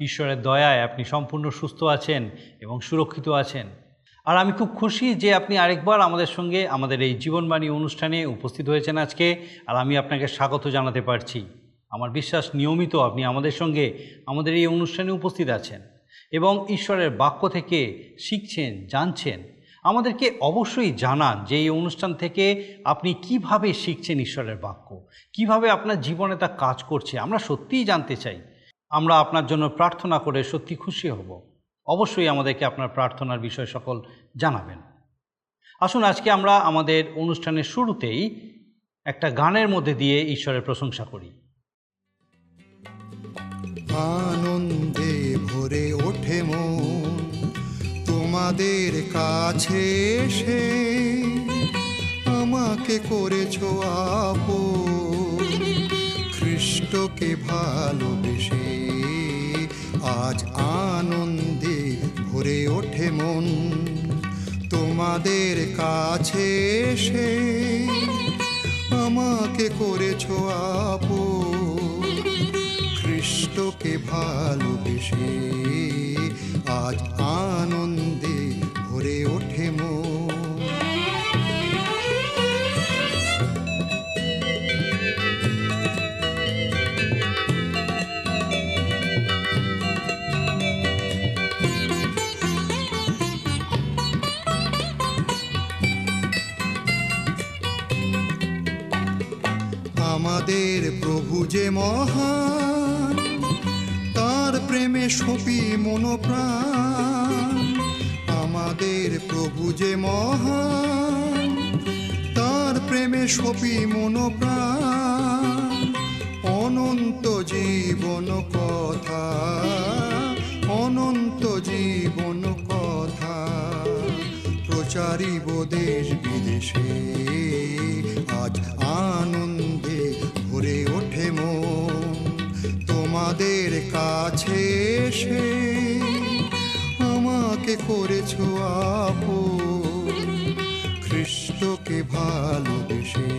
ঈশ্বরের দয়ায় আপনি সম্পূর্ণ সুস্থ আছেন এবং সুরক্ষিত আছেন। আর আমি খুব খুশি যে আপনি আরেকবার আমাদের সঙ্গে আমাদের এই জীবনবাণী অনুষ্ঠানে উপস্থিত হয়েছেন আজকে, আর আমি আপনাকে স্বাগত জানাতে পারছি। আমার বিশ্বাস, নিয়মিত আপনি আমাদের সঙ্গে আমাদের এই অনুষ্ঠানে উপস্থিত আছেন এবং ঈশ্বরের বাক্য থেকে শিখছেন, জানছেন। আমাদেরকে অবশ্যই জানান যে এই অনুষ্ঠান থেকে আপনি কীভাবে শিখছেন ঈশ্বরের বাক্য, কীভাবে আপনার জীবনে তা কাজ করছে। আমরা সত্যিই জানতে চাই আমরা আপনার জন্য প্রার্থনা করে সত্যি খুশি হব। অবশ্যই আমাদেরকে আপনার প্রার্থনার বিষয় সকল জানাবেন। আসুন, আজকে আমরা আমাদের অনুষ্ঠানের শুরুতেই একটা গানের মধ্যে দিয়ে ঈশ্বরের প্রশংসা করি। আনন্দে ভরে ওঠে মন, তোমাদের কাছে এসে আমাকে করেছ আপন। খ্রিস্টকে ভালোবেসে আজ আনন্দে ভরে ওঠে মন। তোমাদের কাছে এসে আমাকে করেছ আপ খ্রিস্টকে ভালোবেসে আজ আনন্দে মহান। তার প্রেমে সপি মনোপ্রাণ। আমাদের প্রভু যে মহান, তার প্রেমে সপি মনোপ্রাণ। অনন্ত জীবন কথা, অনন্ত জীবন কথা। প্রচারিব দেশ বিদেশে, আজ আনন্দে ভরে ওঠে মন। তোমাদের কাছে এসে আমাকে করেছ আপন। খ্রিস্টকে ভালোবেসে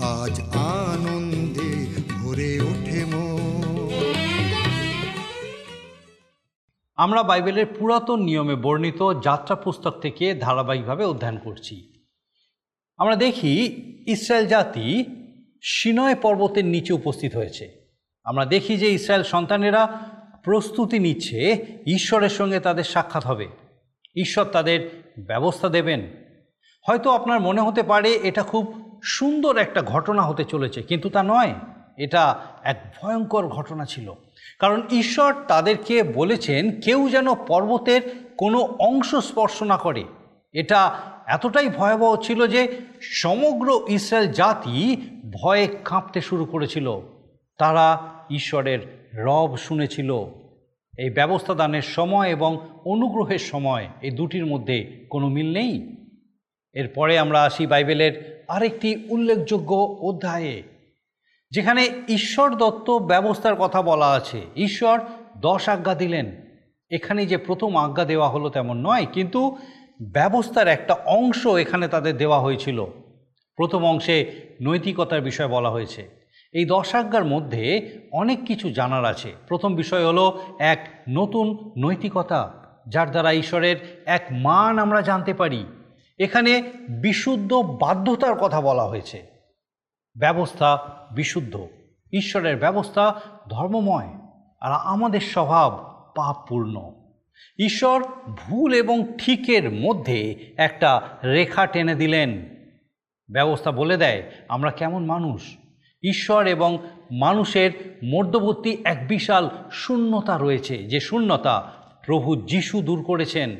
আজ আনন্দে ভরে ওঠে মন। আমরা বাইবেলের পুরাতন নিয়মে বর্ণিত যাত্রা পুস্তক থেকে ধারাবাহিকভাবে অধ্যয়ন করছি। আমরা দেখি ইসরায়েল জাতি সিনয় পর্বতের নিচে উপস্থিত হয়েছে। আমরা দেখি যে ইসরায়েল সন্তানেরা প্রস্তুতি নিচ্ছে, ঈশ্বরের সঙ্গে তাদের সাক্ষাৎ হবে। ঈশ্বর তাদের ব্যবস্থা দেবেন। হয়তো আপনার মনে হতে পারে এটা খুব সুন্দর একটা ঘটনা হতে চলেছে, কিন্তু তা নয়। এটা এক ভয়ঙ্কর ঘটনা ছিল। কারণ ঈশ্বর তাদেরকে বলেছেন, কেউ যেন পর্বতের কোনো অংশ স্পর্শ না করে। এটা এতটাই ভয়াবহ ছিল যে সমগ্র ইসরায়েল জাতি ভয়ে কাঁপতে শুরু করেছিল। তারা ঈশ্বরের রব শুনেছিল। এই ব্যবস্থা দানের সময় এবং অনুগ্রহের সময় এই দুটির মধ্যে কোনো মিল নেই। এরপরে আমরা আসি বাইবেলের আরেকটি উল্লেখযোগ্য অধ্যায়ে, যেখানে ঈশ্বর দত্ত ব্যবস্থার কথা বলা আছে। ঈশ্বর দশ আজ্ঞা দিলেন। এখানে যে প্রথম আজ্ঞা দেওয়া হলো তেমন নয়, কিন্তু ব্যবস্থার একটা অংশ এখানে তাদের দেওয়া হয়েছিল। প্রথম অংশে নৈতিকতার বিষয় বলা হয়েছে। এই দশ আজ্ঞার মধ্যে অনেক কিছু জানার আছে। প্রথম বিষয় হলো এক নতুন নৈতিকতা, যার দ্বারা ঈশ্বরের এক মান আমরা জানতে পারি। এখানে বিশুদ্ধ বাধ্যতার কথা বলা হয়েছে। ব্যবস্থা বিশুদ্ধ। ঈশ্বরের ব্যবস্থা ধর্মময় আর আমাদের স্বভাব পাপপূর্ণ। ঈশ্বর ভুল এবং ঠিকের মধ্যে একটা রেখা টেনে দিলেন। ব্যবস্থা বলে দেয়, আমরা কেমন মানুষ? ঈশ্বর এবং মানুষের মধ্যবর্তী এক বিশাল শূন্যতা রয়েছে। যে শূন্যতা প্রভু যিশু দূর করেছেন।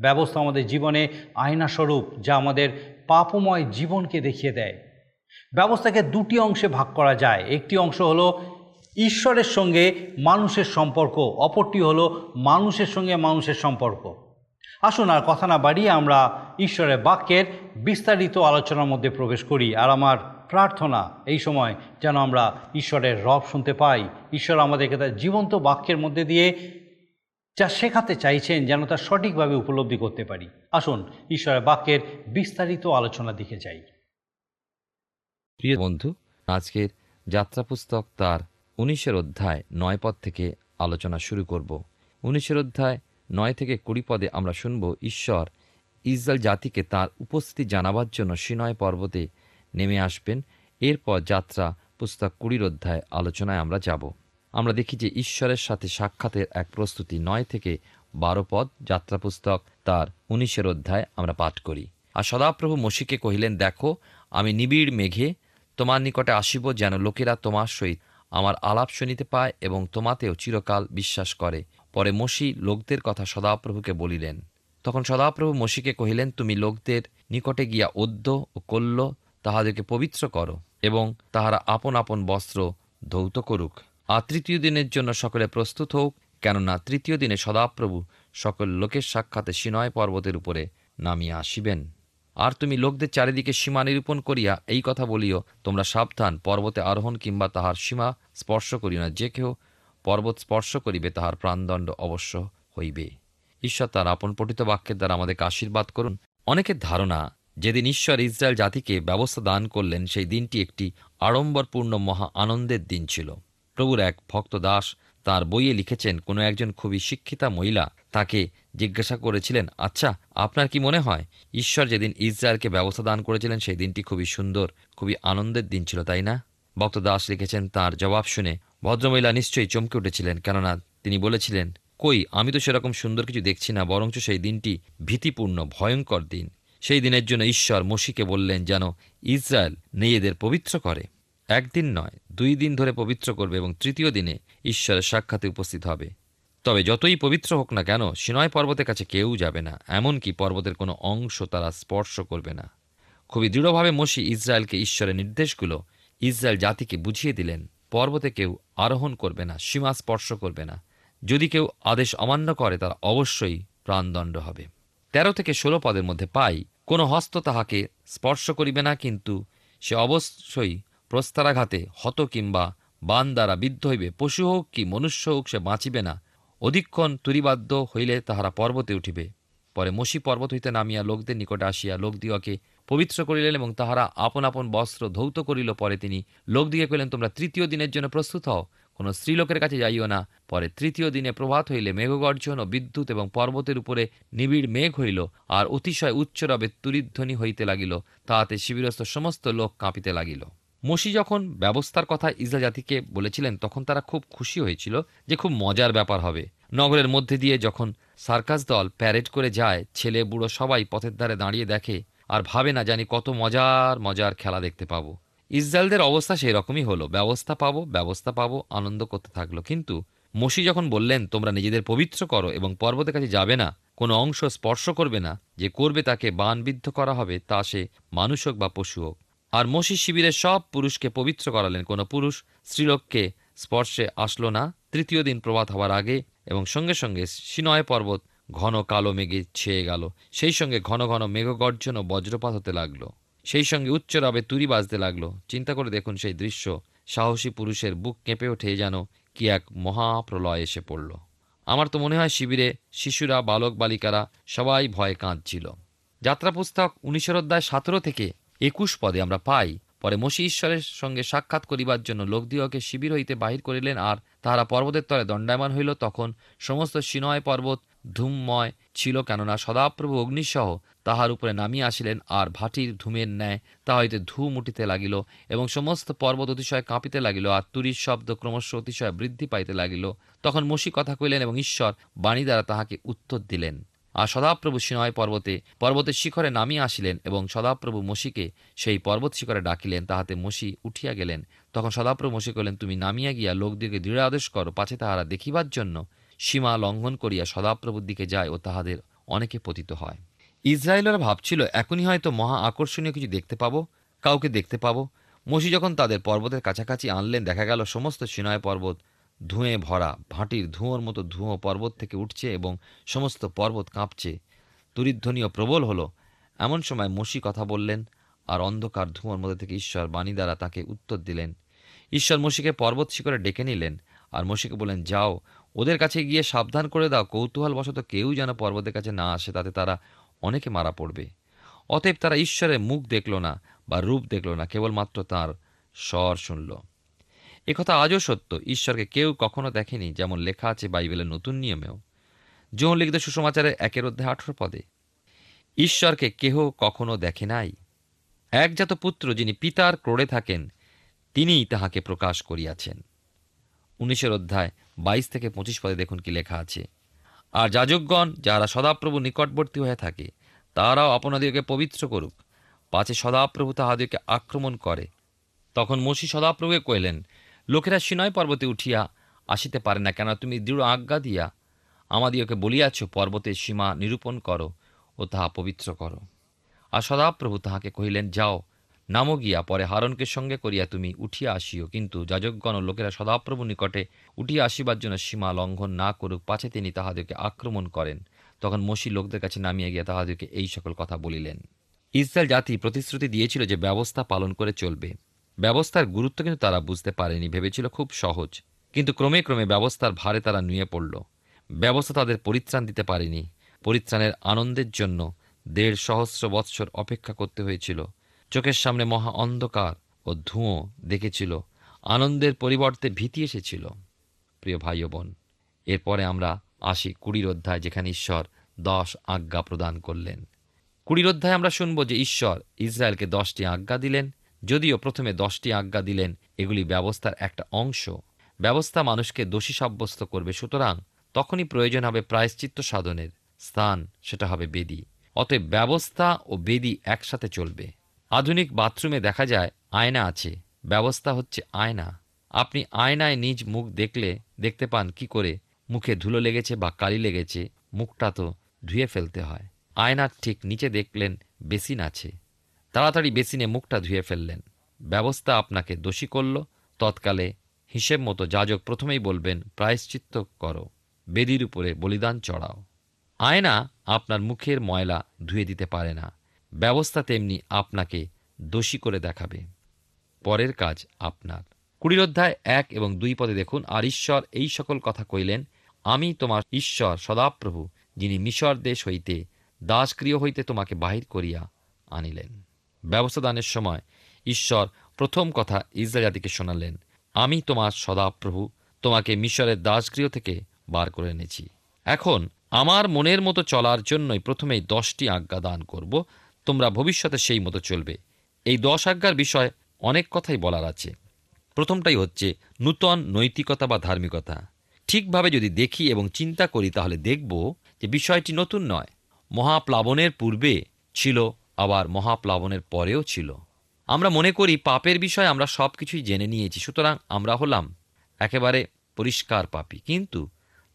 ব্যবস্থা আমাদের জীবনে আয়নাস্বরূপ, যা আমাদের পাপময় জীবনকে দেখিয়ে দেয়। ব্যবস্থাকে দুটি অংশে ভাগ করা যায়। একটি অংশ হলো ঈশ্বরের সঙ্গে মানুষের সম্পর্ক, অপরটি হলো মানুষের সঙ্গে মানুষের সম্পর্ক। আসুন আর কথা না বাড়িয়ে আমরা ঈশ্বরের বাক্যের বিস্তারিত আলোচনার মধ্যে প্রবেশ করি। আর আমার প্রার্থনা এই সময় যেন আমরা ঈশ্বরের রব শুনতে পাই। ঈশ্বর আমাদেরকে তার জীবন্ত বাক্যের মধ্যে দিয়ে যা শেখাতে চাইছেন যেন তা সঠিকভাবে উপলব্ধি করতে পারি। আসুন ঈশ্বরের বাক্যের বিস্তারিত আলোচনা দিকে যাই। প্রিয় বন্ধু, আজকের যাত্রা পুস্তক তার উনিশের অধ্যায় নয় পদ থেকে আলোচনা শুরু করব। উনিশের অধ্যায় নয় থেকে কুড়ি পদে আমরা শুনব, ঈশ্বর ইসরায়েল জাতিকে তার উপস্থিতি জানাবার জন্য সিনয় পর্বতে নেমে আসবেন। এরপর যাত্রা পুস্তক কুড়ির অধ্যায় আলোচনায় আমরা যাব। আমরা দেখি যে ঈশ্বরের সাথে সাক্ষাতের এক প্রস্তুতি নয় থেকে বারো পদ যাত্রা পুস্তক তার উনিশের অধ্যায় আমরা পাঠ করি। আর সদাপ্রভু মসিকে কহিলেন, দেখো, আমি নিবিড় মেঘে তোমার নিকটে আসিব যেন লোকেরা তোমার সহিত আমার আলাপ শুনিতে পায় এবং তোমাতেও চিরকাল বিশ্বাস করে। পরে মসি লোকদের কথা সদাপ্রভুকে বলিলেন। তখন সদাপ্রভু মসিকে কহিলেন, তুমি লোকদের নিকটে গিয়া অদ্য ও কল্য তাহাদেরকে পবিত্র করো এবং তাহারা আপন আপন বস্ত্র ধৌত করুক। আর তৃতীয় দিনের জন্য সকলে প্রস্তুত হোক, কেননা তৃতীয় দিনে সদাপ্রভু সকল লোকের সাক্ষাতে সিনয় পর্বতের উপরে নামিয়া আসিবেন। আর তুমি লোকদের চারিদিকে সীমা নিরূপণ করিয়া এই কথা বলিও, তোমরা সাবধান, পর্বতে আরোহণ কিংবা তাহার সীমা স্পর্শ করিও না, যে কেহ পর্বত স্পর্শ করিবে তাহার প্রাণদণ্ড অবশ্য হইবে। ঈশ্বর তার আপন পঠিত বাক্যের দ্বারা আমাদেরকে আশীর্বাদ করুন। অনেকের ধারণা যেদিন ঈশ্বর ইসরায়েল জাতিকে ব্যবস্থা দান করলেন, সেই দিনটি একটি আড়ম্বরপূর্ণ মহা আনন্দের দিন ছিল। প্রভুর এক ভক্ত দাস তার বইয়ে লিখেছেন, কোনো একজন খুবই শিক্ষিতা মহিলা তাকে জিজ্ঞাসা করেছিলেন আচ্ছা আপনার কি মনে হয় ঈশ্বর যেদিন ইসরায়েলকে ব্যবস্থা দান করেছিলেন, সেই দিনটি খুবই সুন্দর, খুবই আনন্দের দিন ছিল, তাই না? ভক্ত দাস লিখেছেন, তার জবাব শুনে ভদ্রমহিলা নিশ্চয়ই চমকে উঠেছিলেন, কেননা তিনি বলেছিলেন, কই, আমি তো সেরকম সুন্দর কিছু দেখছি না, বরঞ্চ সেই দিনটি ভীতিপূর্ণ, ভয়ঙ্কর দিন। সেই দিনের জন্য ঈশ্বর মসিকে বললেন যেন ইসরায়েল নিজেদের পবিত্র করে। একদিন নয়, দুই দিন ধরে পবিত্র করবে এবং তৃতীয় দিনে ঈশ্বরের সাক্ষাতে উপস্থিত হবে। তবে যতই পবিত্র হোক না কেন, সিনয় পর্বতের কাছে কেউ যাবে না, এমনকি পর্বতের কোনো অংশ তারা স্পর্শ করবে না। খুবই দৃঢ়ভাবে মসি ইসরায়েলকে ঈশ্বরের নির্দেশগুলো ইসরায়েল জাতিকে বুঝিয়ে দিলেন। পর্বতে কেউ আরোহণ করবে না, সীমা স্পর্শ করবে না। যদি কেউ আদেশ অমান্য করে, তার অবশ্যই প্রাণদণ্ড হবে। তেরো থেকে ষোলো পদের মধ্যে পাই। কোনো হস্ত তাহাকে স্পর্শ করিবে না, কিন্তু সে অবশ্যই প্রস্তারাঘাতে হত কিংবা বান দ্বারা বিদ্ধ হইবে। পশু হোক কি মনুষ্য হোক সে বাঁচিবে না। অধিক্ষণ তুরিবাদ্য হইলে তাহারা পর্বতে উঠিবে। পরে মসি পর্বত হইতে নামিয়া লোকদের নিকটে আসিয়া লোকদিগকে পবিত্র করিলেন এবং তাহারা আপন আপন বস্ত্র ধৌত করিল। পরে তিনি লোকদিকে কহিলেন, তোমরা তৃতীয় দিনের জন্য প্রস্তুত হও। কোনো স্ত্রীলোকের কাছে যাইও না। পরে তৃতীয় দিনে প্রভাত হইলে মেঘগর্জন ও বিদ্যুৎ এবং পর্বতের উপরে নিবিড় মেঘ হইল আর অতিশয় উচ্চরবে তুরিধ্বনি হইতে লাগিল। তাহাতে শিবিরস্থ সমস্ত লোক কাঁপিতে লাগিল। মসি যখন ব্যবস্থার কথা ইসরা জাতিকে বলেছিলেন, তখন তারা খুব খুশি হয়েছিল যে খুব মজার ব্যাপার হবে। নগরের মধ্যে দিয়ে যখন সার্কাস দল প্যারেড করে যায়, ছেলে বুড়ো সবাই পথের ধারে দাঁড়িয়ে দেখে আর ভাবে না জানি কত মজার মজার খেলা দেখতে পাবো। ইসরায়েলদের অবস্থা সেই রকমই হলো। ব্যবস্থা পাবো ব্যবস্থা পাবো, আনন্দ করতে থাকল। কিন্তু মসি যখন বললেন, তোমরা নিজেদের পবিত্র করো এবং পর্বতের কাছে যাবে না, কোনো অংশ স্পর্শ করবে না, যে করবে তাকে বানবিদ্ধ করা হবে, তা সে মানুষ হোক বা পশু হোক। আর মসি শিবিরের সব পুরুষকে পবিত্র করালেন। কোনো পুরুষ স্ত্রীলোককে স্পর্শে আসলো না। তৃতীয় দিন প্রভাত হওয়ার আগে এবং সঙ্গে সঙ্গে সিনয় পর্বত ঘন কালো মেঘে ছেয়ে গেল। সেই সঙ্গে ঘন ঘন মেঘগর্জন ও বজ্রপাত হতে লাগল। সেই সঙ্গে উচ্চ রবে তুরি বাজতে লাগল। চিন্তা করে দেখুন সেই দৃশ্য। সাহসী পুরুষের বুক কেঁপে ওঠে যেন কি এক মহাপ্রলয় এসে পড়ল। আমার তো মনে হয় শিবিরে শিশুরা, বালক বালিকারা সবাই ভয়ে কাঁদছিল। যাত্রা পুস্তক উনিশের অধ্যায় সতেরো থেকে একুশ পদে আমরা পাই। পরে মসি ঈশ্বরের সঙ্গে সাক্ষাৎ করিবার জন্য লোকদিগকে শিবির হইতে বাহির করিলেন আর তাহারা পর্বতের তলে দণ্ডায়মান হইল। তখন সমস্ত সিনয় পর্বত ধূমময় ছিল কেননা সদাপ্রভু অগ্নিসহ তাহার উপরে নামিয়া আসিলেন আর ভাটির ধূমের ন্যায় তা হইতে ধূম উঠিতে লাগিল এবং সমস্ত পর্বত অতিশয় কাঁপিতে লাগিল আর তুরির শব্দ ক্রমশ অতিশয় বৃদ্ধি পাইতে লাগিল। তখন মসি কথা কইলেন এবং ঈশ্বর বাণী দ্বারা তাহাকে উত্তর দিলেন। আর সদাপ্রভু সিনয় পর্বতে, পর্বতের শিখরে নামিয়া আসিলেন এবং সদাপ্রভু মসিকে সেই পর্বত শিখরে ডাকিলেন, তাহাতে মসি উঠিয়া গেলেন। তখন সদাপ্রভু মসি কহিলেন, তুমি নামিয়া গিয়া লোকদিকে দৃঢ় আদেশ করো, পাছে তাহারা দেখিবার জন্য সীমা লঙ্ঘন করিয়া সদাপ্রভুর দিকে যায় ও তাহাদের অনেকে পতিত হয়। ইসরায়েলরা ভাবছিল, এখনই হয়তো মহা আকর্ষণীয় কিছু দেখতে পাবো, কাউকে দেখতে পাবো। মসি যখন তাদের পর্বতের কাছাকাছি আনলেন, দেখা গেল সমস্ত সিনয় পর্বত ধুঁয়ে ভরা, ভাটির ধুঁয়োর মতো ধুঁয়ো পর্বত থেকে উঠছে এবং সমস্ত পর্বত কাঁপছে। তুরিধ্বনিও প্রবল হলো। এমন সময় মসি কথা বললেন, আর অন্ধকার ধুঁয়োর মধ্যে থেকে ঈশ্বর বাণী দ্বারা তাকে উত্তর দিলেন। ঈশ্বর মসিকে পর্বত শিখরে ডেকে নিলেন, আর মসিকে বললেন, যাও ওদের কাছে গিয়ে সাবধান করে দাও। কৌতূহলবশত কেউ যেন পর্বতের কাছে না আসে, তাতে তারা অনেকে মারা পড়বে। অতএব তারা ঈশ্বরের মুখ দেখল না বা রূপ দেখল না, কেবলমাত্র তার স্বর শুনল। একথা আজও সত্য, ঈশ্বরকে কেউ কখনো দেখেনি, যেমন লেখা আছে বাইবেলের নতুন নিয়মেও। যৌন লিখিত সুসমাচারের একের অধ্যায় আঠেরো পদে, ঈশ্বরকে কেহ কখনো দেখে নাই? একজাত পুত্র যিনি পিতার ক্রোড়ে থাকেন, তিনিই তাহাকে প্রকাশ করিয়াছেন। উনিশের অধ্যায় বাইশ থেকে পঁচিশ পদে দেখুন কি লেখা আছে। আর যাজকগণ যাহারা সদাপ্রভু নিকটবর্তী হয়ে থাকে, তাহারাও আপনাদিগকে পবিত্র করুক। পাছে সদাপ্রভু তাহাদিগকে আক্রমণ করে। তখন মসি সদাপ্রভুকে কহিলেন, লোকেরা সিনয় পর্বতে উঠিয়া আসিতে পারে না কেন তুমি দৃঢ় আজ্ঞা দিয়া আমাদিগকে বলিয়াছ, পর্বতের সীমা নিরূপণ করো ও তাহা পবিত্র করো। আর সদাপ্রভু তাহাকে কহিলেন, যাও নামো গিয়া পরে হারনকে সঙ্গে করিয়া তুমি উঠিয়া আসিও। কিন্তু যাজকগণ ও লোকেরা সদাপ্রভু নিকটে উঠিয়া আসিবার জন্য সীমা লঙ্ঘন না করুক, পাছে তিনি তাহাদেরকে আক্রমণ করেন। তখন মসি লোকদের কাছে নামিয়ে গিয়া তাহাদেরকে এই সকল কথা বলিলেন। ইসরায়েল জাতি প্রতিশ্রুতি দিয়েছিল যে ব্যবস্থা পালন করে চলবে। ব্যবস্থার গুরুত্ব কিন্তু তারা বুঝতে পারেনি, ভেবেছিল খুব সহজ। কিন্তু ক্রমে ক্রমে ব্যবস্থার ভারে তারা নুয়ে পড়ল। ব্যবস্থা তাদের পরিত্রাণ দিতে পারেনি। পরিত্রাণের আনন্দের জন্য দেড় সহস্র বৎসর অপেক্ষা করতে হয়েছিল। চোখের সামনে মহা অন্ধকার ও ধুঁয়ো দেখেছিল। আনন্দের পরিবর্তে ভীতি এসেছিল। প্রিয় ভাই বোন, এরপরে আমরা আসি কুড়ির অধ্যায়, যেখানে ঈশ্বর দশ আজ্ঞা প্রদান করলেন। কুড়ির অধ্যায় আমরা শুনব যে ঈশ্বর ইসরায়েলকে দশটি আজ্ঞা দিলেন, যদিও প্রথমে দশটি আজ্ঞা দিলেন, এগুলি ব্যবস্থার একটা অংশ। ব্যবস্থা মানুষকে দোষী সাব্যস্ত করবে, সুতরাং তখনই প্রয়োজন হবে প্রায়শ্চিত্ত সাধনের। স্থান সেটা হবে বেদি। অতএব ব্যবস্থা ও বেদি একসাথে চলবে। আধুনিক বাথরুমে দেখা যায় আয়না আছে। ব্যবস্থা হচ্ছে আয়না। আপনি আয়নায় নিজ মুখ দেখলে দেখতে পান কি করে। মুখে ধুলো লেগেছে বা কালি লেগেছে, মুখটা তো ধুয়ে ফেলতে হয়। আয়নার ঠিক নিচে দেখলেন বেসিন আছে। তাড়াতাড়ি বেসিনে মুখটা ধুয়ে ফেললেন। ব্যবস্থা আপনাকে দোষী করল। তৎকালে হিসেব মতো যাজক প্রথমেই বলবেন, প্রায়শ্চিত্ত করো। বেদির উপরে বলিদান চড়াও। আয়না আপনার মুখের ময়লা ধুয়ে দিতে পারে না। ব্যবস্থা তেমনি আপনাকে দোষী করে দেখাবে। পরের কাজ আপনার। কুড়ির অধ্যায় এক এবং দুই পদে দেখুন, আর ঈশ্বর এই সকল কথা কইলেন, আমি তোমার ঈশ্বর সদাপ্রভু, যিনি মিশর দেশ হইতে দাসক্রিয় হইতে তোমাকে বাহির করিয়া আনিলেন। ব্যবস্থা দানের সময় ঈশ্বর প্রথম কথা ইসরায়েল জাতিকে শোনালেন, আমি তোমার সদাপ্রভু, তোমাকে মিশরের দাসগৃহ থেকে বার করে এনেছি। এখন আমার মনের মতো চলার জন্যই প্রথমেই দশটি আজ্ঞা দান করব তোমরা ভবিষ্যতে সেই মতো চলবে। এই দশ আজ্ঞার বিষয় অনেক কথাই বলার আছে। প্রথমটাই হচ্ছে নূতন নৈতিকতা বা ধার্মিকতা। ঠিকভাবে যদি দেখি এবং চিন্তা করি, তাহলে দেখব যে বিষয়টি নতুন নয়। মহাপ্লাবনের পূর্বে ছিল, আবার মহাপ্লাবনের পরেও ছিল। আমরা মনে করি পাপের বিষয়ে আমরা সব কিছুই জেনে নিয়েছি, সুতরাং আমরা হলাম একেবারে পরিষ্কার পাপি। কিন্তু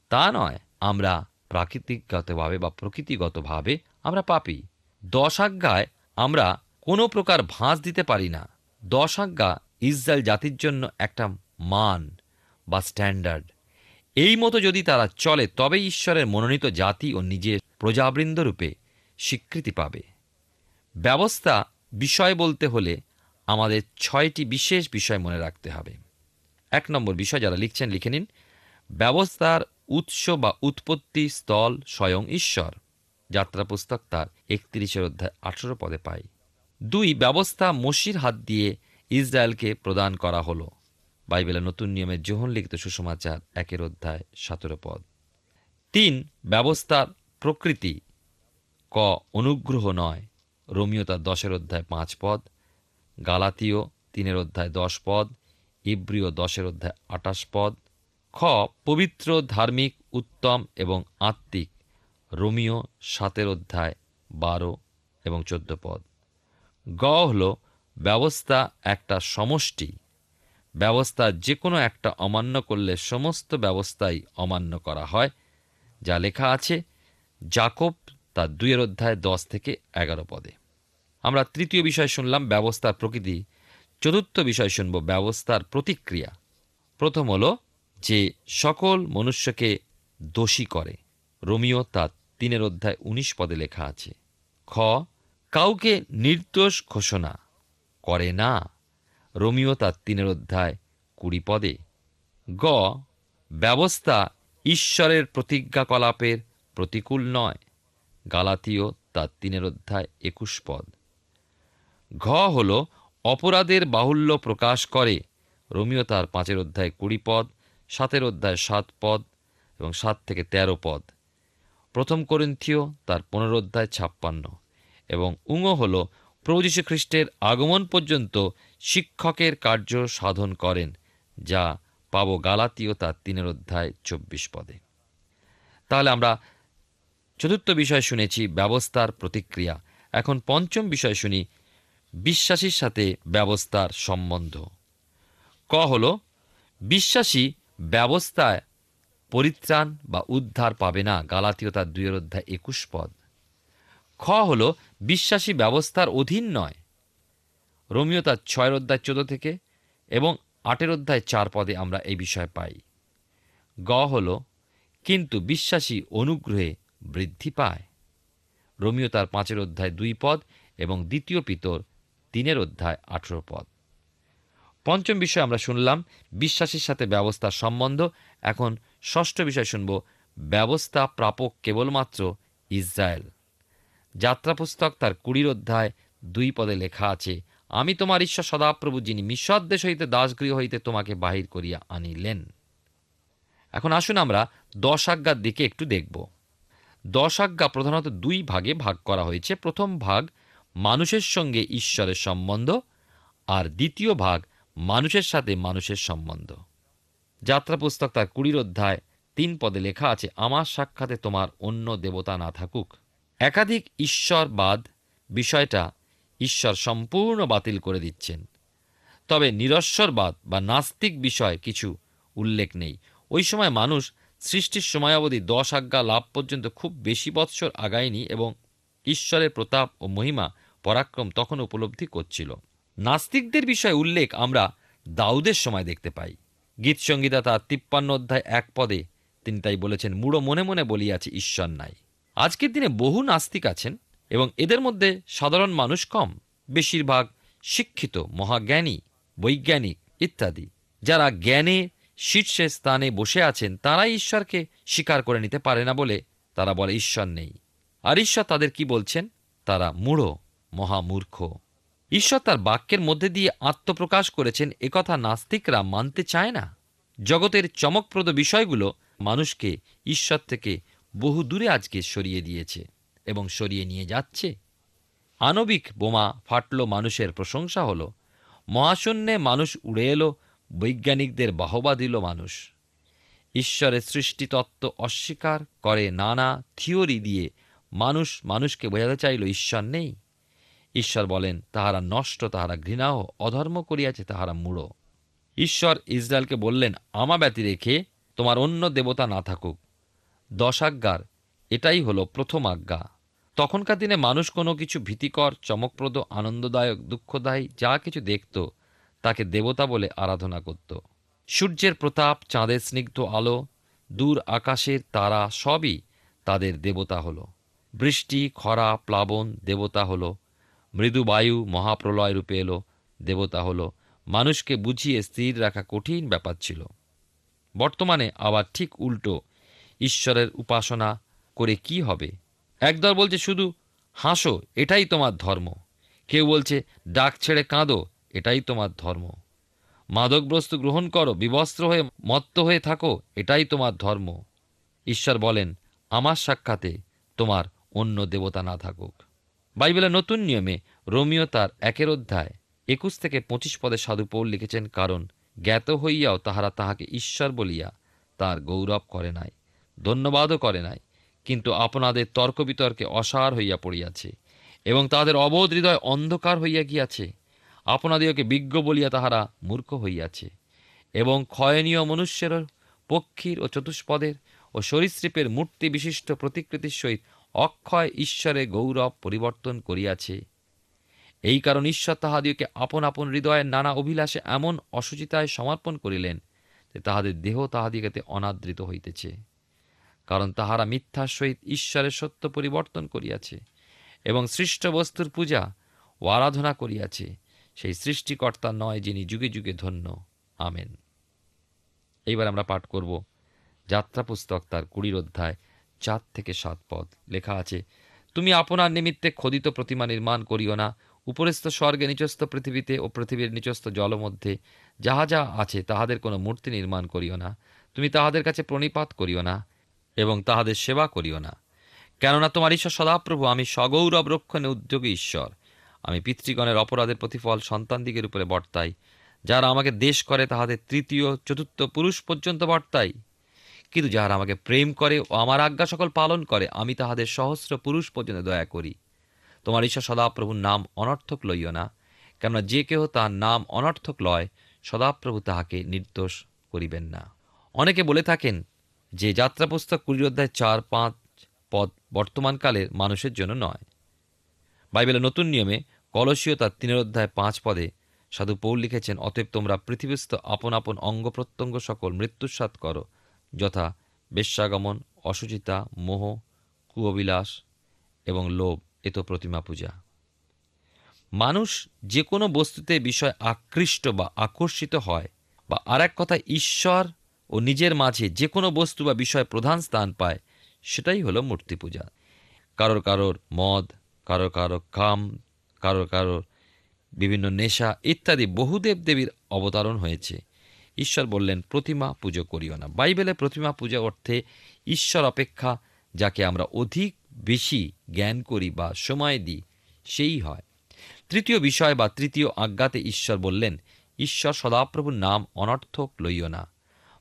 তা নয়, আমরা প্রাকৃতিকগতভাবে বা প্রকৃতিগতভাবে আমরা পাপী। দশ আজ্ঞায় আমরা কোনো প্রকার ভাঁজ দিতে পারি না। দশ আজ্ঞা ইসরায়েল জাতির জন্য একটা মান বা স্ট্যান্ডার্ড এই মতো যদি তারা চলে, তবেই ঈশ্বরের মনোনীত জাতি ও নিজের প্রজাবৃন্দরূপে স্বীকৃতি পাবে। ব্যবস্থা বিষয় বলতে হলে আমাদের ছয়টি বিশেষ বিষয় মনে রাখতে হবে। এক নম্বর বিষয় যারা লিখছেন, লিখে নিন। ব্যবস্থার উৎস বা উৎপত্তি স্থল স্বয়ং ঈশ্বর। যাত্রা পুস্তক তার একত্রিশের অধ্যায় আঠেরো পদে পাই দুই, ব্যবস্থা মসির হাত দিয়ে ইসরায়েলকে প্রদান করা হলো। বাইবেলের নতুন নিয়মে যোহন লিখিত সুসমাচার একের অধ্যায় সতেরো পদ। তিন, ব্যবস্থার প্রকৃতি ক, অনুগ্রহ নয়। রোমিও তার দশের অধ্যায় পাঁচ পদ, গালাতীয় তিনের অধ্যায় দশ পদ, ইব্রিয় দশের অধ্যায় আটাশ পদ। খ, পবিত্র, ধার্মিক, উত্তম এবং আত্মিক। রোমিও সাতের অধ্যায় বারো এবং চোদ্দ পদ। গ হল, ব্যবস্থা একটা সমষ্টি। ব্যবস্থা যে কোনো একটা অমান্য করলে সমস্ত ব্যবস্থাই অমান্য করা হয়। যা লেখা আছে জাকব তার দুইয়ের অধ্যায় দশ থেকে এগারো পদে। আমরা তৃতীয় বিষয় শুনলাম, ব্যবস্থার প্রকৃতি। চতুর্থ বিষয় শুনব, ব্যবস্থার প্রতিক্রিয়া। প্রথম হলো যে সকল মনুষ্যকে দোষী করে। রোমিও তার তিনের অধ্যায় উনিশ পদে লেখা আছে, খ, কাউকে নির্দোষ ঘোষণা করে না। রোমিও তার তিনের অধ্যায় কুড়ি পদে, গ, ব্যবস্থা ঈশ্বরের প্রতিজ্ঞাকলাপের প্রতিকূল নয়। গালাতীয় তার তিনের অধ্যায় একুশ পদ, ঘ, হল অপরাধের বাহুল্য প্রকাশ করে। রোমিও তার পাঁচের অধ্যায় কুড়ি পদ, সাতের অধ্যায় সাত পদ এবং সাত থেকে তেরো পদ। প্রথম করিন্থীয়, তার পনেরো অধ্যায় ছাপ্পান্ন। এবং উঙো হল প্রভু যীশু খ্রিস্টের আগমন পর্যন্ত শিক্ষকের কার্য সাধন করেন, যা পাব গালাতীয় তার তিনের অধ্যায় চব্বিশ পদে। তাহলে আমরা চতুর্থ বিষয় শুনেছি, ব্যবস্থার প্রতিক্রিয়া। এখন পঞ্চম বিষয় শুনি, বিশ্বাসীর সাথে ব্যবস্থার সম্বন্ধ। ক হল, বিশ্বাসী ব্যবস্থায় পরিত্রাণ বা উদ্ধার পাবে না। গালাতীয় তার দুইয়ের অধ্যায় একুশ পদ। খ হল, বিশ্বাসী ব্যবস্থার অধীন নয়। রোমিও তার ছয়ের অধ্যায় চোদ্দ থেকে এবং আটের অধ্যায় চার পদে আমরা এই বিষয় পাই। গ হল, কিন্তু বিশ্বাসী অনুগ্রহে বৃদ্ধি পায়। রোমিও তার পাঁচের অধ্যায় দুই পদ এবং দ্বিতীয় পিতর তিনের অধ্যায় আঠেরো পদ। পঞ্চম বিষয় আমরা শুনলাম, বিশ্বাসীর সাথে ব্যবস্থার সম্বন্ধ এখন ষষ্ঠ বিষয় শুনব, ব্যবস্থা প্রাপক কেবলমাত্র ইসরায়েল। যাত্রা পুস্তক তার কুড়ির অধ্যায় দুই পদে লেখা আছে, আমি তোমার ঈশ্বর সদাপ্রভু, যিনি মিশর হইতে দাসগৃহ হইতে তোমাকে বাহির করিয়া আনিলেন। এখন আসুন আমরা দশ আজ্ঞার দিকে একটু দেখব। দশ আজ্ঞা প্রধানত দুই ভাগে ভাগ করা হয়েছে। প্রথম ভাগ, মানুষের সঙ্গে ঈশ্বরের সম্বন্ধ, আর দ্বিতীয় ভাগ, মানুষের সাথে মানুষের সম্বন্ধ। যাত্রা পুস্তক তার কুড়ির অধ্যায় তিন পদে লেখা আছে, আমার সাক্ষাতে তোমার অন্য দেবতা না থাকুক। একাধিক ঈশ্বরবাদ বিষয়টা ঈশ্বর সম্পূর্ণ বাতিল করে দিচ্ছেন। তবে নিরস্বরবাদ বা নাস্তিক বিষয় কিছু উল্লেখ নেই। ওই সময় মানুষ সৃষ্টির সময়াবধি দশ আজ্ঞা লাভ পর্যন্ত খুব বেশি বৎসর আগায়নি এবং ঈশ্বরের প্রতাপ ও মহিমা পরাক্রম তখন উপলব্ধি করছিল। নাস্তিকদের বিষয়ে উল্লেখ আমরা দাউদের সময় দেখতে পাই। গীত সঙ্গীতা তার তিপ্পান্ন অধ্যায় এক পদে। তিনি তাই বলেছেন, মুড়ো মনে মনে বলিয়াছে, ঈশ্বর নাই। আজকের দিনে বহু নাস্তিক আছেন এবং এদের মধ্যে সাধারণ মানুষ কম। বেশিরভাগ শিক্ষিত, মহাজ্ঞানী, বৈজ্ঞানিক ইত্যাদি। যারা জ্ঞানে, শীর্ষে স্থানে বসে আছেন, তারাই ঈশ্বরকে স্বীকার করে নিতে পারে না বলে তারা বলে, ঈশ্বর নেই। আর ঈশ্বর তাদের কি বলছেন? তারা মূঢ় মহামূর্খ। ঈশ্বর তার বাক্যের মধ্যে দিয়ে আত্মপ্রকাশ করেছেন একথা নাস্তিকরা মানতে চায় না। জগতের চমকপ্রদ বিষয়গুলো মানুষকে ঈশ্বর থেকে বহু দূরে আজকে সরিয়ে দিয়েছে এবং সরিয়ে নিয়ে যাচ্ছে। আণবিক বোমা ফাটল মানুষের প্রশংসা হল। মহাশূন্যে মানুষ উড়ে এলো, বৈজ্ঞানিকদের বাহবা দিল মানুষ। ঈশ্বরের সৃষ্টিতত্ত্ব অস্বীকার করে নানা থিওরি দিয়ে মানুষ মানুষকে বোঝাতে চাইল ঈশ্বর নেই। ঈশ্বর বলেন, তাহারা নষ্ট, তাহারা ঘৃণাও অধর্ম করিয়াছে, তাহারা মূঢ়। ঈশ্বর ইসরায়েলকে বললেন, আমা ব্যতি রেখে তোমার অন্য দেবতা না থাকুক। দশাজ্ঞার এটাই হলো প্রথম আজ্ঞা। তখনকার দিনে মানুষ কোনো কিছু ভীতিকর, চমকপ্রদ, আনন্দদায়ক, দুঃখদায়ী, যা কিছু দেখত, তাকে দেবতা বলে আরাধনা করত। সূর্যের প্রতাপ, চাঁদের স্নিগ্ধ আলো, দূর আকাশের তারা সবই তাদের দেবতা হলো। বৃষ্টি, খরা, প্লাবন দেবতা হলো মৃদু বায়ু মহাপ্রলয় রূপে এলো, দেবতা হল। মানুষকে বুঝিয়ে স্থির রাখা কঠিন ব্যাপার ছিল। বর্তমানে আবার ঠিক উল্টো। ঈশ্বরের উপাসনা করে কি হবে? একদল বলছে, শুধু হাসো, এটাই তোমার ধর্ম। কেউ বলছে, ডাক ছেড়ে কাঁদো, এটাই তোমার ধর্ম। মাদক বস্তু গ্রহণ করো, বিবস্ত্র হয়ে মত্ত হয়ে থাকো, এটাই তোমার ধর্ম। ঈশ্বর বলেন, আমার সাক্ষাতে তোমার অন্য দেবতা না থাকুক। বাইবেলের নতুন নিয়মে রোমিও তার একের অধ্যায় একুশ থেকে পঁচিশ পদে সাধু পৌল লিখেছেন, কারণ জ্ঞাত হইয়াও তাহারা তাহাকে ঈশ্বর বলিয়া তার গৌরব করে নাই, ধন্যবাদও করে নাই। কিন্তু আপনাদের তর্ক বিতর্কে অসার হইয়া পড়িয়াছে এবং তাহাদের অবোধ হৃদয় অন্ধকার হইয়া গিয়াছে। আপনাদিওকে বিজ্ঞ বলিয়া তাহারা মূর্খ হইয়াছে এবং ক্ষয়নীয় মনুষ্যের পক্ষীর ও চতুষ্পদের ও সরীসৃপের মূর্তি বিশিষ্ট প্রতিকৃতির সহিত অক্ষয় ঈশ্বরে গৌরব পরিবর্তন করিয়াছে। এই কারণ ঈশ্বর তাহাদিওকে আপন আপন হৃদয়ের নানা অভিলাষে এমন অসুচিতায় সমর্পণ করিলেন যে তাহাদের দেহ তাহাদিগেতে অনাদৃত হইতেছে। কারণ তাহারা মিথ্যার সহিত ঈশ্বরের সত্য পরিবর্তন করিয়াছে এবং সৃষ্ট বস্তুর পূজা ও আরাধনা করিয়াছে। সেই সৃষ্টিকর্তা নয় যিনি যুগে যুগে ধন্য। আমেন। এইবার আমরা পাঠ করব যাত্রা পুস্তক তার কুড়ির অধ্যায় চার থেকে সাত পদ। লেখা আছে, তুমি আপনার নিমিত্তে খোদিত প্রতিমা নির্মাণ করিও না। উপরস্থ স্বর্গে নিচস্থ পৃথিবীতে ও পৃথিবীর নিচস্থ জলমধ্যে যাহা যা আছে তাহাদের কোনো মূর্তি নির্মাণ করিও না। তুমি তাহাদের কাছে প্রণিপাত করিও না এবং তাহাদের সেবা করিও না। কেননা তোমার ঈশ্বর সদাপ্রভু, আমি সগৌরব রক্ষণে উদ্যোগী ঈশ্বর। আমি পিতৃগণের অপরাধের প্রতিফল সন্তানদিগের উপরে বর্তাই। যারা আমাকে দেশ করে তাহাদের তৃতীয়, চতুর্থ পুরুষ পর্যন্ত বর্তাই। কিন্তু যাহারা আমাকে প্রেম করে ও আমার আজ্ঞা সকল পালন করে, আমি তাহাদের সহস্র পুরুষ পর্যন্ত দয়া করি। তোমার ঈশ্বর সদাপ্রভুর নাম অনর্থক লইও না, কেননা যে কেহ তাহার নাম অনর্থক লয়, সদাপ্রভু তাহাকে নির্দোষ করিবেন না। অনেকে বলে থাকেন যে যাত্রা পুস্তক কুড়ির অধ্যায় চার পাঁচ পদ বর্তমানকালের মানুষের জন্য নয়। বাইবেলের নতুন নিয়মে কলসীয় তার তিনের অধ্যায় পাঁচ পদে সাধু পৌল লিখেছেন, অতএব তোমরা পৃথিবীস্থ আপন আপন অঙ্গ প্রত্যঙ্গ সকল মৃত্যুস্বাদ করো যথা বেশ্যাগমন অসুচিতা মোহ কুঅবিলাস এবং লোভ, এ তো প্রতিমা পূজা। মানুষ যে কোনো বস্তুতে বিষয় আকৃষ্ট বা আকর্ষিত হয় বা আর এক কথা ঈশ্বর ও নিজের মাঝে যে কোনো বস্তু বা বিষয় প্রধান স্থান পায়, সেটাই হলো মূর্তি পূজা। কারোর কারোর মদ, কারোর কারোর কাম কারোর কারোর বিভিন্ন নেশা ইত্যাদি বহু দেব দেবীর অবতারণ হয়েছে। ঈশ্বর বললেন, প্রতিমা পুজো করিও না। বাইবেলে প্রতিমা পূজা অর্থে ঈশ্বর অপেক্ষা, যাকে আমরা অধিক বেশি জ্ঞান করি বা সময় দিই, সেই হয়। তৃতীয় বিষয় বা তৃতীয় আজ্ঞাতে ঈশ্বর বললেন, ঈশ্বর সদাপ্রভুর নাম অনর্থক লইও না।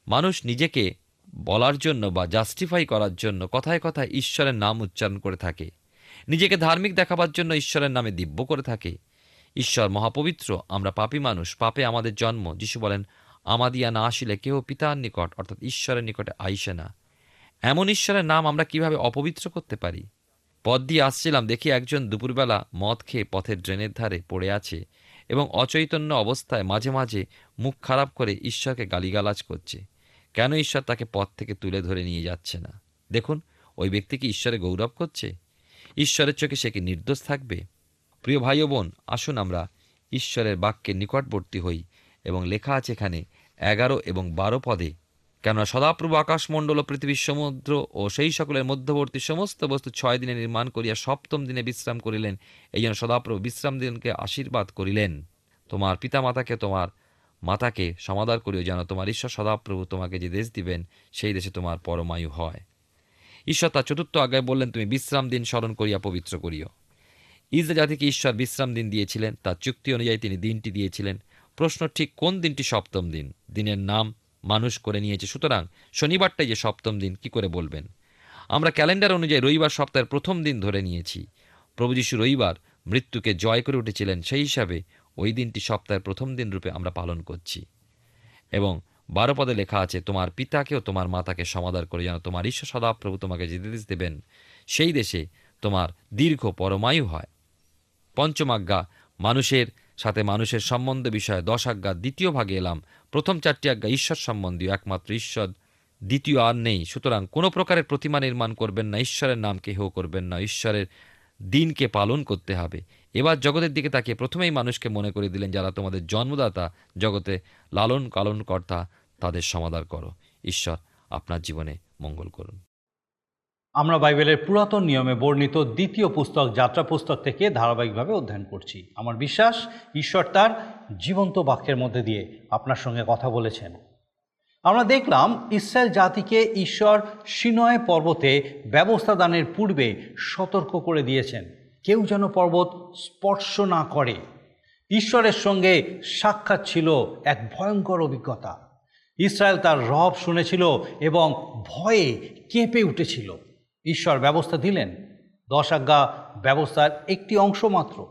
মানুষ নিজেকে বলার জন্য বা জাস্টিফাই করার জন্য কথায় কথায় ঈশ্বরের নাম উচ্চারণ করে থাকে। নিজেকে ধার্মিক দেখাবার জন্য ঈশ্বরের নামে দিব্য করে থাকে। ঈশ্বর মহাপবিত্র, আমরা পাপী মানুষ, পাপে আমাদের জন্ম। যিশু বলেন আমাদিয়া না আসিলে কেউ পিতার নিকট, অর্থাৎ ঈশ্বরের নিকটে আইসে না। এমন ঈশ্বরের নাম আমরা কীভাবে অপবিত্র করতে পারি? পথ দিয়ে আসছিলাম দেখি একজন দুপুরবেলা মদ খেয়ে পথের ড্রেনের ধারে পড়ে আছে এবং অচৈতন্য অবস্থায় মাঝে মাঝে মুখ খারাপ করে ঈশ্বরকে গালিগালাজ করছে। কেন ঈশ্বর তাকে পথ থেকে তুলে ধরে নিয়ে যাচ্ছে না? দেখুন, ওই ব্যক্তি কি ঈশ্বরে গৌরব করছে? ঈশ্বরের চোখে সে কি নির্দোষ থাকবে? প্রিয় ভাই বোন, আসুন আমরা ঈশ্বরের বাক্যের নিকটবর্তী হই এবং লেখা আছে এখানে এগারো এবং বারো পদে। কেননা সদাপ্রভু আকাশমণ্ডল ও পৃথিবীর সমুদ্র ও সেই সকলের মধ্যবর্তী সমস্ত বস্তু ছয় দিনে নির্মাণ করিয়া সপ্তম দিনে বিশ্রাম করিলেন। এই জন্য সদাপ্রভু বিশ্রাম দিনকে আশীর্বাদ করিলেন। তোমার পিতামাতাকে, তোমার মাতাকে সমাদার করিও যেন তোমার ঈশ্বর সদাপ্রভু তোমাকে যে দেশ দিবেন, সেই দেশে তোমার পরমায়ু হয়। ঈশ্বর তার চতুর্থ আজ্ঞায় বললেন, তুমি বিশ্রাম দিন স্মরণ করিয়া পবিত্র করিও। ইসরা জাতিকে ঈশ্বর বিশ্রাম দিন দিয়েছিলেন। তার চুক্তি অনুযায়ী তিনি দিনটি দিয়েছিলেন। প্রশ্ন ঠিক কোন দিনটি সপ্তম দিন? দিনের নাম মানুষ করে নিয়েছে। সুতরাং শনিবারটাই যে সপ্তম দিন, কি করে বলবেন? আমরা ক্যালেন্ডার অনুযায়ী রবিবার সপ্তাহের প্রথম দিন ধরে নিয়েছি। প্রভু যীশু রবিবার মৃত্যুকে জয় করে উঠেছিলেন, সেই হিসাবে ওই দিনটি সপ্তাহের প্রথম দিন রূপে আমরা পালন করছি। এবং বারো পদে লেখা আছে, তোমার পিতাকেও তোমার মাতাকে সমাদার করে, যেন তোমার ঈশ্বর সদাপ্রভু তোমাকে যে দেশ দেবেন। সেই দেশে তোমার দীর্ঘ পরমায়ু হয়। পঞ্চমাজ্ঞা, মানুষের সাথে মানুষের সম্বন্ধ বিষয়ে দশ আজ্ঞা দ্বিতীয় ভাগে এলাম। প্রথম চারটি আজ্ঞা ঈশ্বর সম্বন্ধীয়, একমাত্র ঈশ্বর। দ্বিতীয় আর নেই। সুতরাং কোনো প্রকারের প্রতিমা নির্মাণ করবেন না, ঈশ্বরের নামকে হেও করবেন না, ঈশ্বরের দিনকে পালন করতে হবে। এবার জগতের দিকে তাকিয়ে প্রথমেই মানুষকে মনে করে দিলেন, যারা তোমাদের জন্মদাতা, জগতে লালন কর্তা তাদের সমাদার করো। ঈশ্বর আপনার জীবনে মঙ্গল করুন। আমরা বাইবেলের পুরাতন নিয়মে বর্ণিত দ্বিতীয় পুস্তক, যাত্রা পুস্তক থেকে ধারাবাহিকভাবে অধ্যয়ন করছি। আমার বিশ্বাস, ঈশ্বর তার জীবন্ত বাক্যের মধ্যে দিয়ে আপনার সঙ্গে কথা বলেছেন। আমরা দেখলাম, ইসরায়েল জাতিকে ঈশ্বর সিনয় পর্বতে ব্যবস্থা দানের পূর্বে সতর্ক করে দিয়েছেন। কেউ যেন পর্বত স্পর্শ না করে। ঈশ্বরের সঙ্গে সাক্ষাৎ ছিল এক ভয়ঙ্কর অভিজ্ঞতা। ইসরায়েল তার রব শুনেছিল এবং ভয়ে কেঁপে উঠেছিল। ঈশ্বর ব্যবস্থা দিলেন। দশ আজ্ঞা ব্যবস্থার একটি অংশ মাত্র।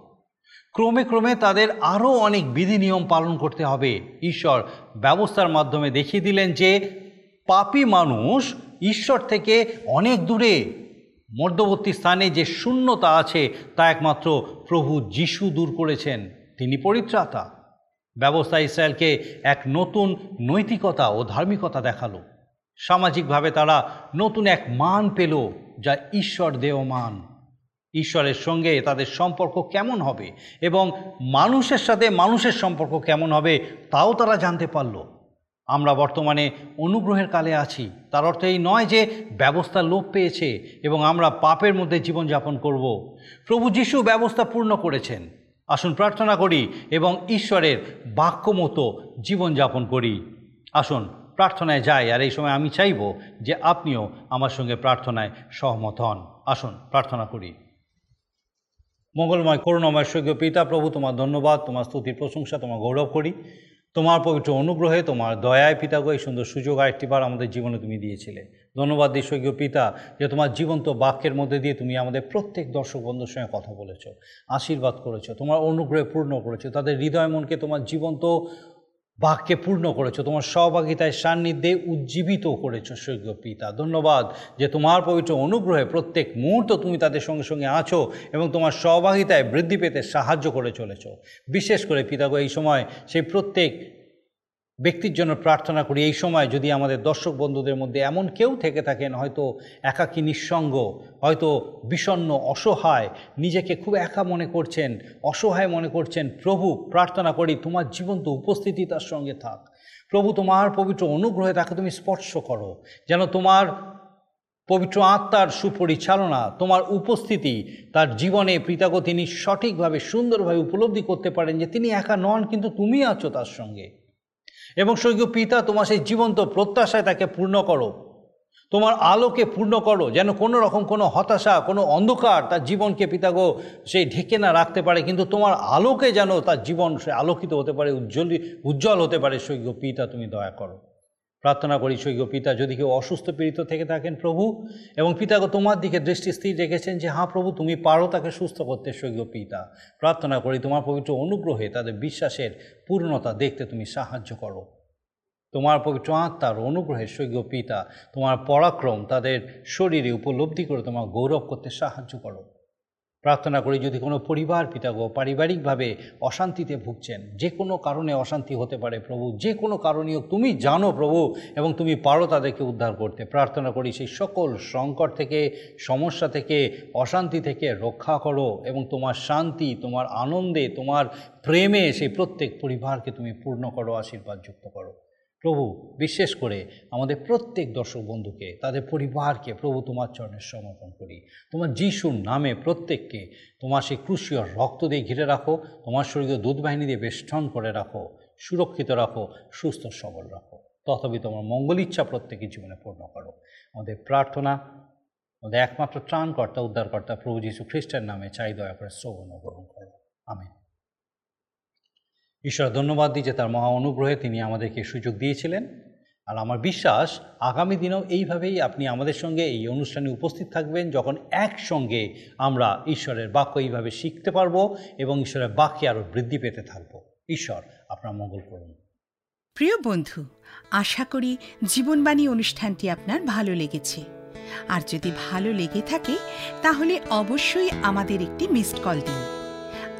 ক্রমে ক্রমে তাদের আরও অনেক বিধি নিয়ম পালন করতে হবে। ঈশ্বর ব্যবস্থার মাধ্যমে দেখিয়ে দিলেন যে, পাপী মানুষ ঈশ্বর থেকে অনেক দূরে। মধ্যবর্তী স্থানে যে শূন্যতা আছে, তা একমাত্র প্রভু যিশু দূর করেছেন। তিনি পরিত্রাতা। ব্যবস্থা ইসরায়েলকে এক নতুন নৈতিকতা ও ধার্মিকতা দেখাল। সামাজিকভাবে তারা নতুন এক মান পেল যা ঈশ্বর দেহ মান ঈশ্বরের সঙ্গে তাদের সম্পর্ক কেমন হবে এবং মানুষের সাথে মানুষের সম্পর্ক কেমন হবে তাও তারা জানতে পারল। আমরা বর্তমানে অনুগ্রহের কালে আছি। তার অর্থ এই নয় যে ব্যবস্থা লোপ পেয়েছে এবং আমরা পাপের মধ্যে জীবনযাপন করব। প্রভু যিশু ব্যবস্থা পূর্ণ করেছেন। আসুন প্রার্থনা করি এবং ঈশ্বরের বাক্য মতো জীবনযাপন করি। আসুন প্রার্থনায় যাই, আর এই সময় আমি চাইব যে আপনিও আমার সঙ্গে প্রার্থনায় সহমত হন। আসুন, প্রার্থনা করি। মঙ্গলময়, করুণাময়, স্বর্গীয় পিতা প্রভু, তোমার ধন্যবাদ, তোমার স্তুতির প্রশংসা, তোমার গৌরব করি। তোমার পবিত্র অনুগ্রহে, তোমার দয়ায় পিতাগো এই সুন্দর সুযোগ আরেকটিবার আমাদের জীবনে তুমি দিয়েছিলে। ধন্যবাদ স্বর্গীয় পিতা, যে তোমার জীবন্ত বাক্যের মধ্যে দিয়ে তুমি আমাদের প্রত্যেক দর্শক বন্ধুর সঙ্গে কথা বলেছ, আশীর্বাদ করেছ, তোমার অনুগ্রহে পূর্ণ করেছ, তাদের হৃদয় মনকে তোমার জীবন্ত বাক্যে পূর্ণ করেছ, তোমার সহভাগিতায় সান্নিধ্যে উজ্জীবিত করেছ সৈক্য পিতা। ধন্যবাদ যে তোমার পবিত্র অনুগ্রহে প্রত্যেক মুহূর্ত তুমি তাদের সঙ্গে সঙ্গে আছো এবং তোমার সহভাগিতায় বৃদ্ধি পেতে সাহায্য করে চলেছ। বিশেষ করে পিতাগো, এই সময় সেই প্রত্যেক ব্যক্তির জন্য প্রার্থনা করি, এই সময় যদি আমাদের দর্শক বন্ধুদের মধ্যে এমন কেউ থেকে থাকেন, হয়তো একাকী নিঃসঙ্গ, হয়তো বিষণ্ন অসহায়, নিজেকে খুব একা মনে করছেন, অসহায় মনে করছেন, প্রভু প্রার্থনা করি, তোমার জীবন্ত উপস্থিতি তার সঙ্গে থাক। প্রভু তোমার পবিত্র অনুগ্রহে তাকে তুমি স্পর্শ করো, যেন তোমার পবিত্র আত্মার সুপরিচালনা, তোমার উপস্থিতি তার জীবনে পিতাগো তিনি সঠিকভাবে, সুন্দরভাবে উপলব্ধি করতে পারেন যে তিনি একা নন, কিন্তু তুমি আছো তার সঙ্গে। এবং স্বর্গীয় পিতা তোমার সেই জীবন্ত প্রত্যাশায় তাকে পূর্ণ করো। তোমার আলোকে পূর্ণ করো, যেন কোনো রকম কোনো হতাশা, কোনো অন্ধকার তার জীবনকে পিতাগো সেই ঢেকে না রাখতে পারে, কিন্তু তোমার আলোকে যেন তার জীবন সে আলোকিত হতে পারে, উজ্জ্বল উজ্জ্বল হতে পারে। স্বর্গীয় পিতা, তুমি দয়া করো। প্রার্থনা করি, স্বর্গীয় পিতা, যদি কেউ অসুস্থ পীড়িত থেকে থাকেন, প্রভু, এবং পিতাকে তোমার দিকে দৃষ্টি স্থির রেখেছেন যে হ্যাঁ প্রভু, তুমি পারো তাকে সুস্থ করতে, স্বর্গীয় পিতা। প্রার্থনা করি, তোমার পবিত্র অনুগ্রহে তাদের বিশ্বাসের পূর্ণতা দেখতে তুমি সাহায্য করো। তোমার পবিত্র আত্মার অনুগ্রহের স্বর্গীয় পিতা, তোমার পরাক্রম তাদের শরীরে উপলব্ধি করে তোমার গৌরব করতে সাহায্য করো। প্রার্থনা করি যদি কোনো পরিবার পিতাগো পারিবারিকভাবে অশান্তিতে ভুগছেন, যে কোনো কারণে অশান্তি হতে পারে প্রভু, যে কোনো কারণেও তুমি জানো প্রভু এবং তুমি পারো তাদেরকে উদ্ধার করতে। প্রার্থনা করি সেই সকল সংকট থেকে, সমস্যা থেকে, অশান্তি থেকে রক্ষা করো এবং তোমার শান্তি, তোমার আনন্দে, তোমার প্রেমে সেই প্রত্যেক পরিবারকে তুমি পূর্ণ করো আশীর্বাদ যুক্ত করো। প্রভু, বিশেষ করে আমাদের প্রত্যেক দর্শক বন্ধুকে, তাদের পরিবারকে, প্রভু তোমার চরণের সমর্পণ করি। তোমার যিশুর নামে প্রত্যেককে তোমার সেই ক্রুশীয় রক্ত দিয়ে ঘিরে রাখো, তোমার শরীরে দুধ বাহিনী দিয়ে বেষ্টন করে রাখো, সুরক্ষিত রাখো, সুস্থ, সবল রাখো। তথাপি তোমার মঙ্গল ইচ্ছা প্রত্যেকের জীবনে পূর্ণ করো। আমাদের প্রার্থনা, আমাদের একমাত্র ত্রাণকর্তা, উদ্ধারকর্তা প্রভু যীশু খ্রিস্টের নামে চাই, দয়া করে শ্রবণ গ্রহণ করো। আমিন। ঈশ্বর ধন্যবাদ দিই যে তার মহা অনুগ্রহে তিনি আমাদেরকে সুযোগ দিয়েছিলেন। আর আমার বিশ্বাস, আগামী দিনেও এইভাবেই আপনি আমাদের সঙ্গে এই অনুষ্ঠানে উপস্থিত থাকবেন, যখন একসঙ্গে আমরা ঈশ্বরের বাক্য এইভাবে শিখতে পারব এবং ঈশ্বরের বাক্যে আরও বৃদ্ধি পেতে থাকব। ঈশ্বর, আপনার মঙ্গল করুন। প্রিয় বন্ধু, আশা করি জীবনবাণী অনুষ্ঠানটি আপনার ভালো লেগেছে। আর যদি ভালো লেগে থাকে, তাহলে অবশ্যই আমাদের একটি মিসড কল দিন।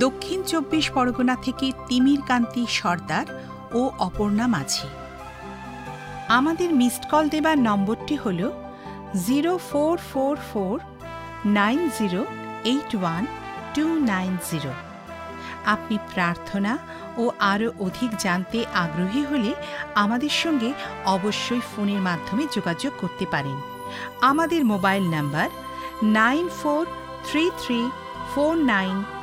দক্ষিণ চব্বিশ পরগনা থেকে তিমির কান্তি সর্দার ও অপর্ণা মাঝি। আমাদের মিসড কল দেবার নম্বরটি হল zero four four four nine zero eight one two nine zero আপনি প্রার্থনা ও আরও অধিক জানতে আগ্রহী হলে আমাদের সঙ্গে অবশ্যই ফোনের মাধ্যমে যোগাযোগ করতে পারেন। আমাদের mobile number nine four three three four nine